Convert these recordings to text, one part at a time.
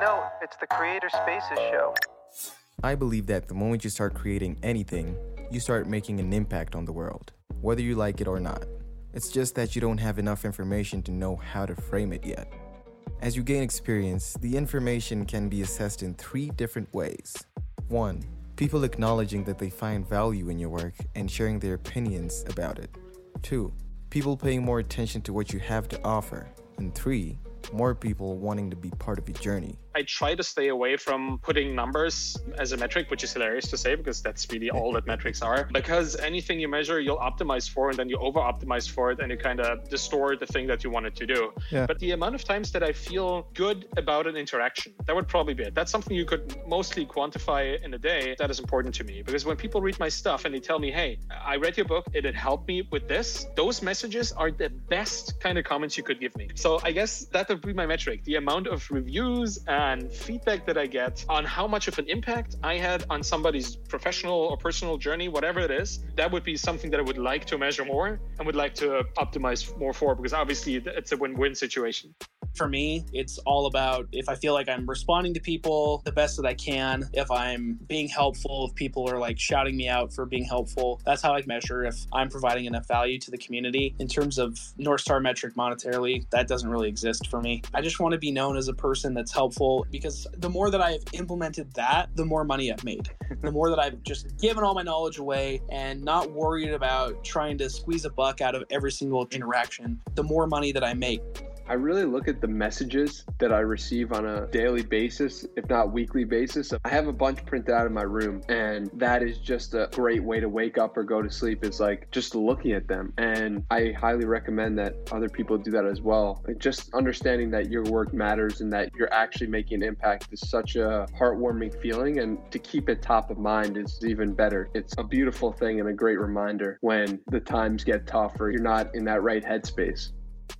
note, it's the Creator Spaces show. I believe that the moment you start creating anything, you start making an impact on the world, whether you like it or not. It's just that you don't have enough information to know how to frame it yet. As you gain experience, the information can be assessed in three different ways. 1. People acknowledging that they find value in your work and sharing their opinions about it. 2. People paying more attention to what you have to offer. And 3 more people wanting to be part of your journey. I try to stay away from putting numbers as a metric, which is hilarious to say because that's really all that metrics are. Because anything you measure, you'll optimize for and then you over optimize for it and you kind of distort the thing that you wanted to do. Yeah. But the amount of times that I feel good about an interaction, that would probably be it. That's something you could mostly quantify in a day. That is important to me because when people read my stuff and they tell me, hey, I read your book, it had helped me with this, those messages are the best kind of comments you could give me. So I guess that would be my metric the amount of reviews and feedback that I get on how much of an impact I had on somebody's professional or personal journey, whatever it is, that would be something that I would like to measure more and would like to optimize more for because obviously it's a win win situation. For me, it's all about if I feel like I'm responding to people the best that I can, if I'm being helpful, if people are like shouting me out for being helpful, that's how I measure if I'm providing enough value to the community. In terms of North Star metric monetarily, that doesn't really exist for me. I just want to be known as a person that's helpful because the more that I've implemented that, the more money I've made. the more that I've just given all my knowledge away and not worried about trying to squeeze a buck out of every single interaction, the more money that I make. I really look at the messages that I receive on a daily basis, if not weekly basis. I have a bunch printed out in my room, and that is just a great way to wake up or go to sleep. Is like just looking at them. And I highly recommend that other people do that as well. just understanding that your work matters and that you're actually making an impact is such a heartwarming feeling. And to keep it top of mind is even better. It's a beautiful thing and a great reminder when the times get tough or you're not in that right headspace.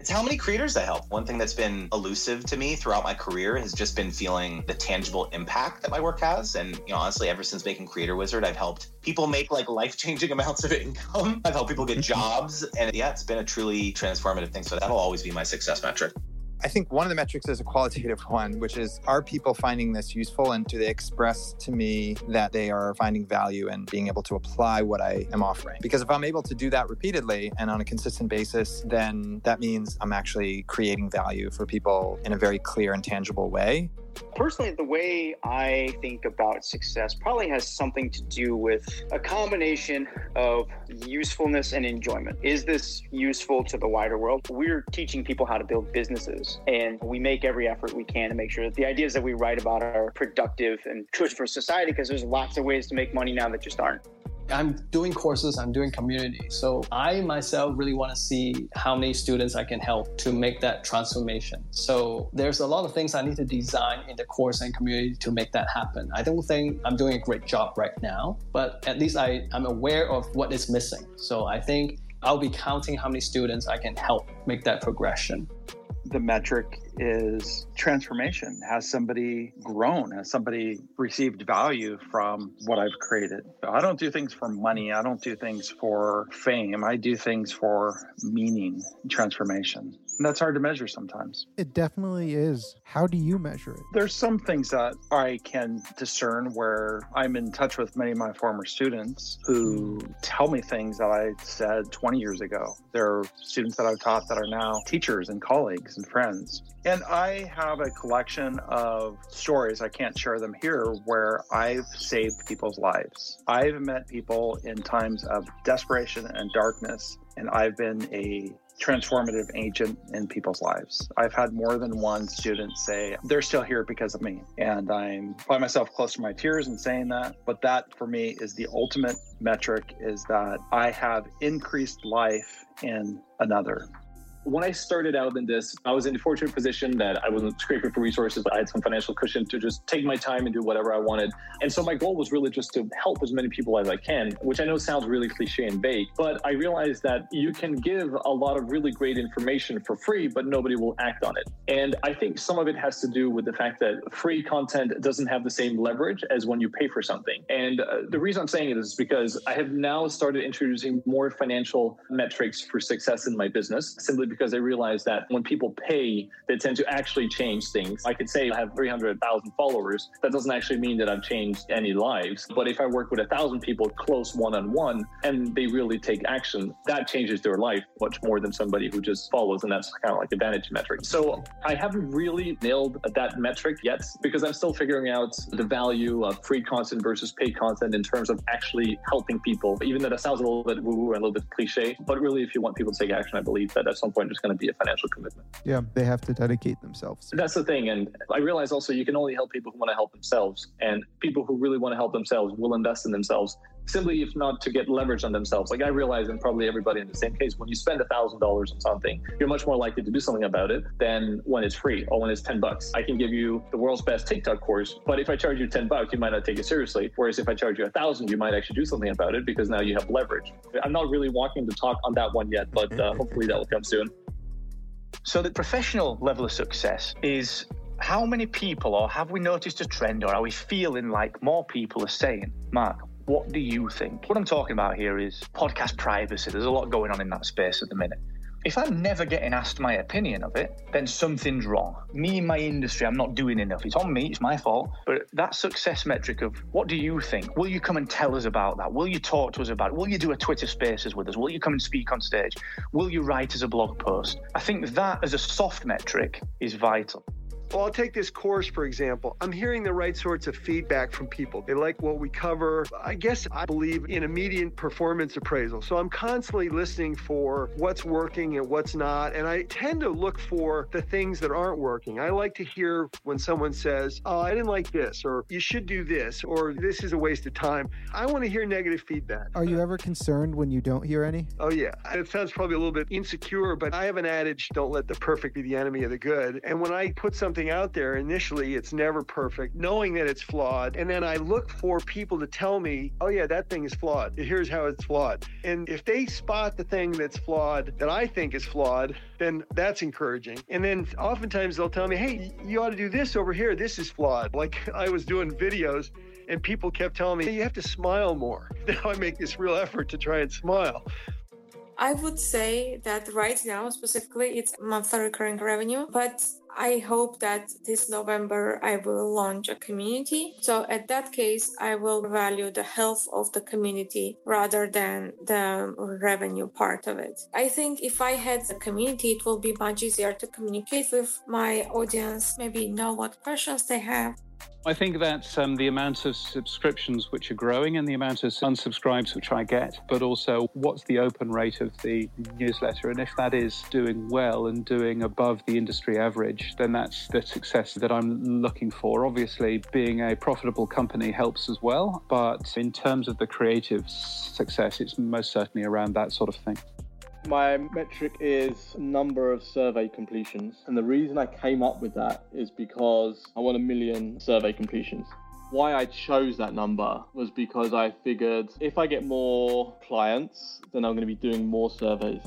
It's how many creators I help. One thing that's been elusive to me throughout my career has just been feeling the tangible impact that my work has. And, you know, honestly, ever since making Creator Wizard, I've helped people make like life changing amounts of income. I've helped people get mm-hmm. jobs. And yeah, it's been a truly transformative thing. So that'll always be my success metric. I think one of the metrics is a qualitative one, which is are people finding this useful and do they express to me that they are finding value and being able to apply what I am offering? Because if I'm able to do that repeatedly and on a consistent basis, then that means I'm actually creating value for people in a very clear and tangible way. Personally, the way I think about success probably has something to do with a combination of usefulness and enjoyment. Is this useful to the wider world? We're teaching people how to build businesses, and we make every effort we can to make sure that the ideas that we write about are productive and good for society because there's lots of ways to make money now that just aren't. I'm doing courses, I'm doing community. So I myself really want to see how many students I can help to make that transformation. So there's a lot of things I need to design in the course and community to make that happen. I don't think I'm doing a great job right now, but at least I, I'm aware of what is missing. So I think I'll be counting how many students I can help make that progression the metric is transformation. Has somebody grown? Has somebody received value from what I've created? I don't do things for money. I don't do things for fame. I do things for meaning, transformation. And that's hard to measure sometimes. It definitely is. How do you measure it? There's some things that I can discern where I'm in touch with many of my former students who tell me things that I said 20 years ago. There are students that I've taught that are now teachers and colleagues and friends. And I have a collection of stories, I can't share them here, where I've saved people's lives. I've met people in times of desperation and darkness, and I've been a transformative agent in people's lives. I've had more than one student say, they're still here because of me. And I'm by myself close to my tears in saying that. But that for me is the ultimate metric is that I have increased life in another when I started out in this, I was in the fortunate position that I wasn't scraping for resources, but I had some financial cushion to just take my time and do whatever I wanted. And so my goal was really just to help as many people as I can, which I know sounds really cliche and vague, but I realized that you can give a lot of really great information for free, but nobody will act on it. And I think some of it has to do with the fact that free content doesn't have the same leverage as when you pay for something. And uh, the reason I'm saying it is because I have now started introducing more financial metrics for success in my business simply because because they realize that when people pay, they tend to actually change things. I could say I have 300,000 followers. That doesn't actually mean that I've changed any lives. But if I work with a thousand people close one on one and they really take action, that changes their life much more than somebody who just follows. And that's kind of like a vanity metric. So I haven't really nailed that metric yet because I'm still figuring out the value of free content versus paid content in terms of actually helping people, even though that sounds a little bit woo woo and a little bit cliche. But really, if you want people to take action, I believe that at some point there's going to be a financial commitment. Yeah, they have to dedicate themselves. That's the thing. And I realize also you can only help people who want to help themselves. And people who really want to help themselves will invest in themselves simply if not to get leverage on themselves. Like I realize, and probably everybody in the same case, when you spend a thousand dollars on something, you're much more likely to do something about it than when it's free or when it's ten bucks. I can give you the world's best TikTok course, but if I charge you ten bucks, you might not take it seriously. Whereas if I charge you a thousand, you might actually do something about it because now you have leverage. I'm not really walking the talk on that one yet, but uh, hopefully that will come soon. So the professional level of success is how many people, or have we noticed a trend, or are we feeling like more people are saying, Mark, what do you think? What I'm talking about here is podcast privacy. There's a lot going on in that space at the minute. If I'm never getting asked my opinion of it, then something's wrong. Me in my industry, I'm not doing enough. It's on me, it's my fault. But that success metric of what do you think? Will you come and tell us about that? Will you talk to us about it? Will you do a Twitter spaces with us? Will you come and speak on stage? Will you write as a blog post? I think that as a soft metric is vital. Well, I'll take this course, for example. I'm hearing the right sorts of feedback from people. They like what we cover. I guess I believe in immediate performance appraisal. So I'm constantly listening for what's working and what's not. And I tend to look for the things that aren't working. I like to hear when someone says, Oh, I didn't like this, or you should do this, or this is a waste of time. I want to hear negative feedback. Are you ever concerned when you don't hear any? Oh, yeah. It sounds probably a little bit insecure, but I have an adage don't let the perfect be the enemy of the good. And when I put something out there initially, it's never perfect, knowing that it's flawed. And then I look for people to tell me, oh, yeah, that thing is flawed. Here's how it's flawed. And if they spot the thing that's flawed that I think is flawed, then that's encouraging. And then oftentimes they'll tell me, hey, you ought to do this over here. This is flawed. Like I was doing videos and people kept telling me, you have to smile more. Now I make this real effort to try and smile. I would say that right now, specifically, it's monthly recurring revenue, but I hope that this November I will launch a community. So at that case, I will value the health of the community rather than the revenue part of it. I think if I had the community, it will be much easier to communicate with my audience, maybe know what questions they have. I think that um, the amount of subscriptions which are growing and the amount of unsubscribes which I get, but also what's the open rate of the newsletter. And if that is doing well and doing above the industry average, then that's the success that I'm looking for. Obviously, being a profitable company helps as well. But in terms of the creative success, it's most certainly around that sort of thing. My metric is number of survey completions. And the reason I came up with that is because I want a million survey completions. Why I chose that number was because I figured if I get more clients, then I'm going to be doing more surveys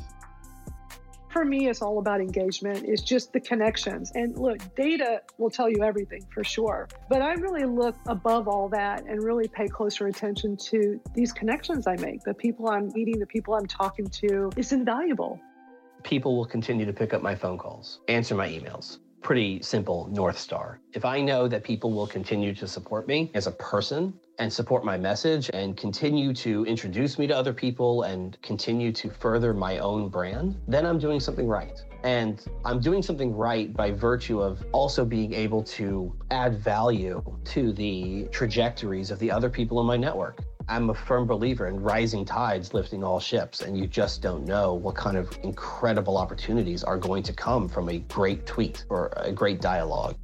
for me, it's all about engagement. It's just the connections. And look, data will tell you everything for sure. But I really look above all that and really pay closer attention to these connections I make, the people I'm meeting, the people I'm talking to. It's invaluable. People will continue to pick up my phone calls, answer my emails pretty simple North Star. If I know that people will continue to support me as a person and support my message and continue to introduce me to other people and continue to further my own brand, then I'm doing something right. And I'm doing something right by virtue of also being able to add value to the trajectories of the other people in my network. I'm a firm believer in rising tides lifting all ships, and you just don't know what kind of incredible opportunities are going to come from a great tweet or a great dialogue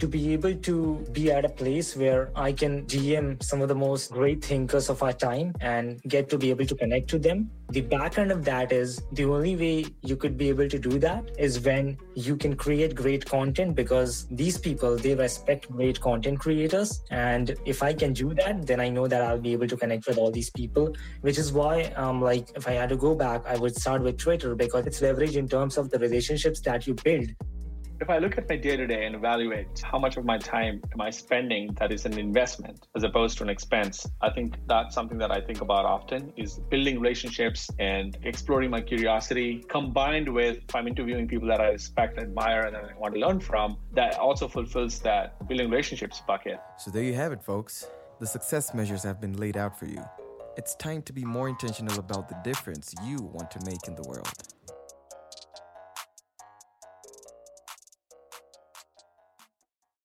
to be able to be at a place where I can GM some of the most great thinkers of our time and get to be able to connect to them. The back end of that is the only way you could be able to do that is when you can create great content because these people they respect great content creators. And if I can do that, then I know that I'll be able to connect with all these people, which is why um like if I had to go back, I would start with Twitter because it's leverage in terms of the relationships that you build If I look at my day to day and evaluate how much of my time am I spending that is an investment as opposed to an expense, I think that's something that I think about often is building relationships and exploring my curiosity combined with if I'm interviewing people that I respect, and admire, and I want to learn from, that also fulfills that building relationships bucket. So there you have it, folks. The success measures have been laid out for you. It's time to be more intentional about the difference you want to make in the world.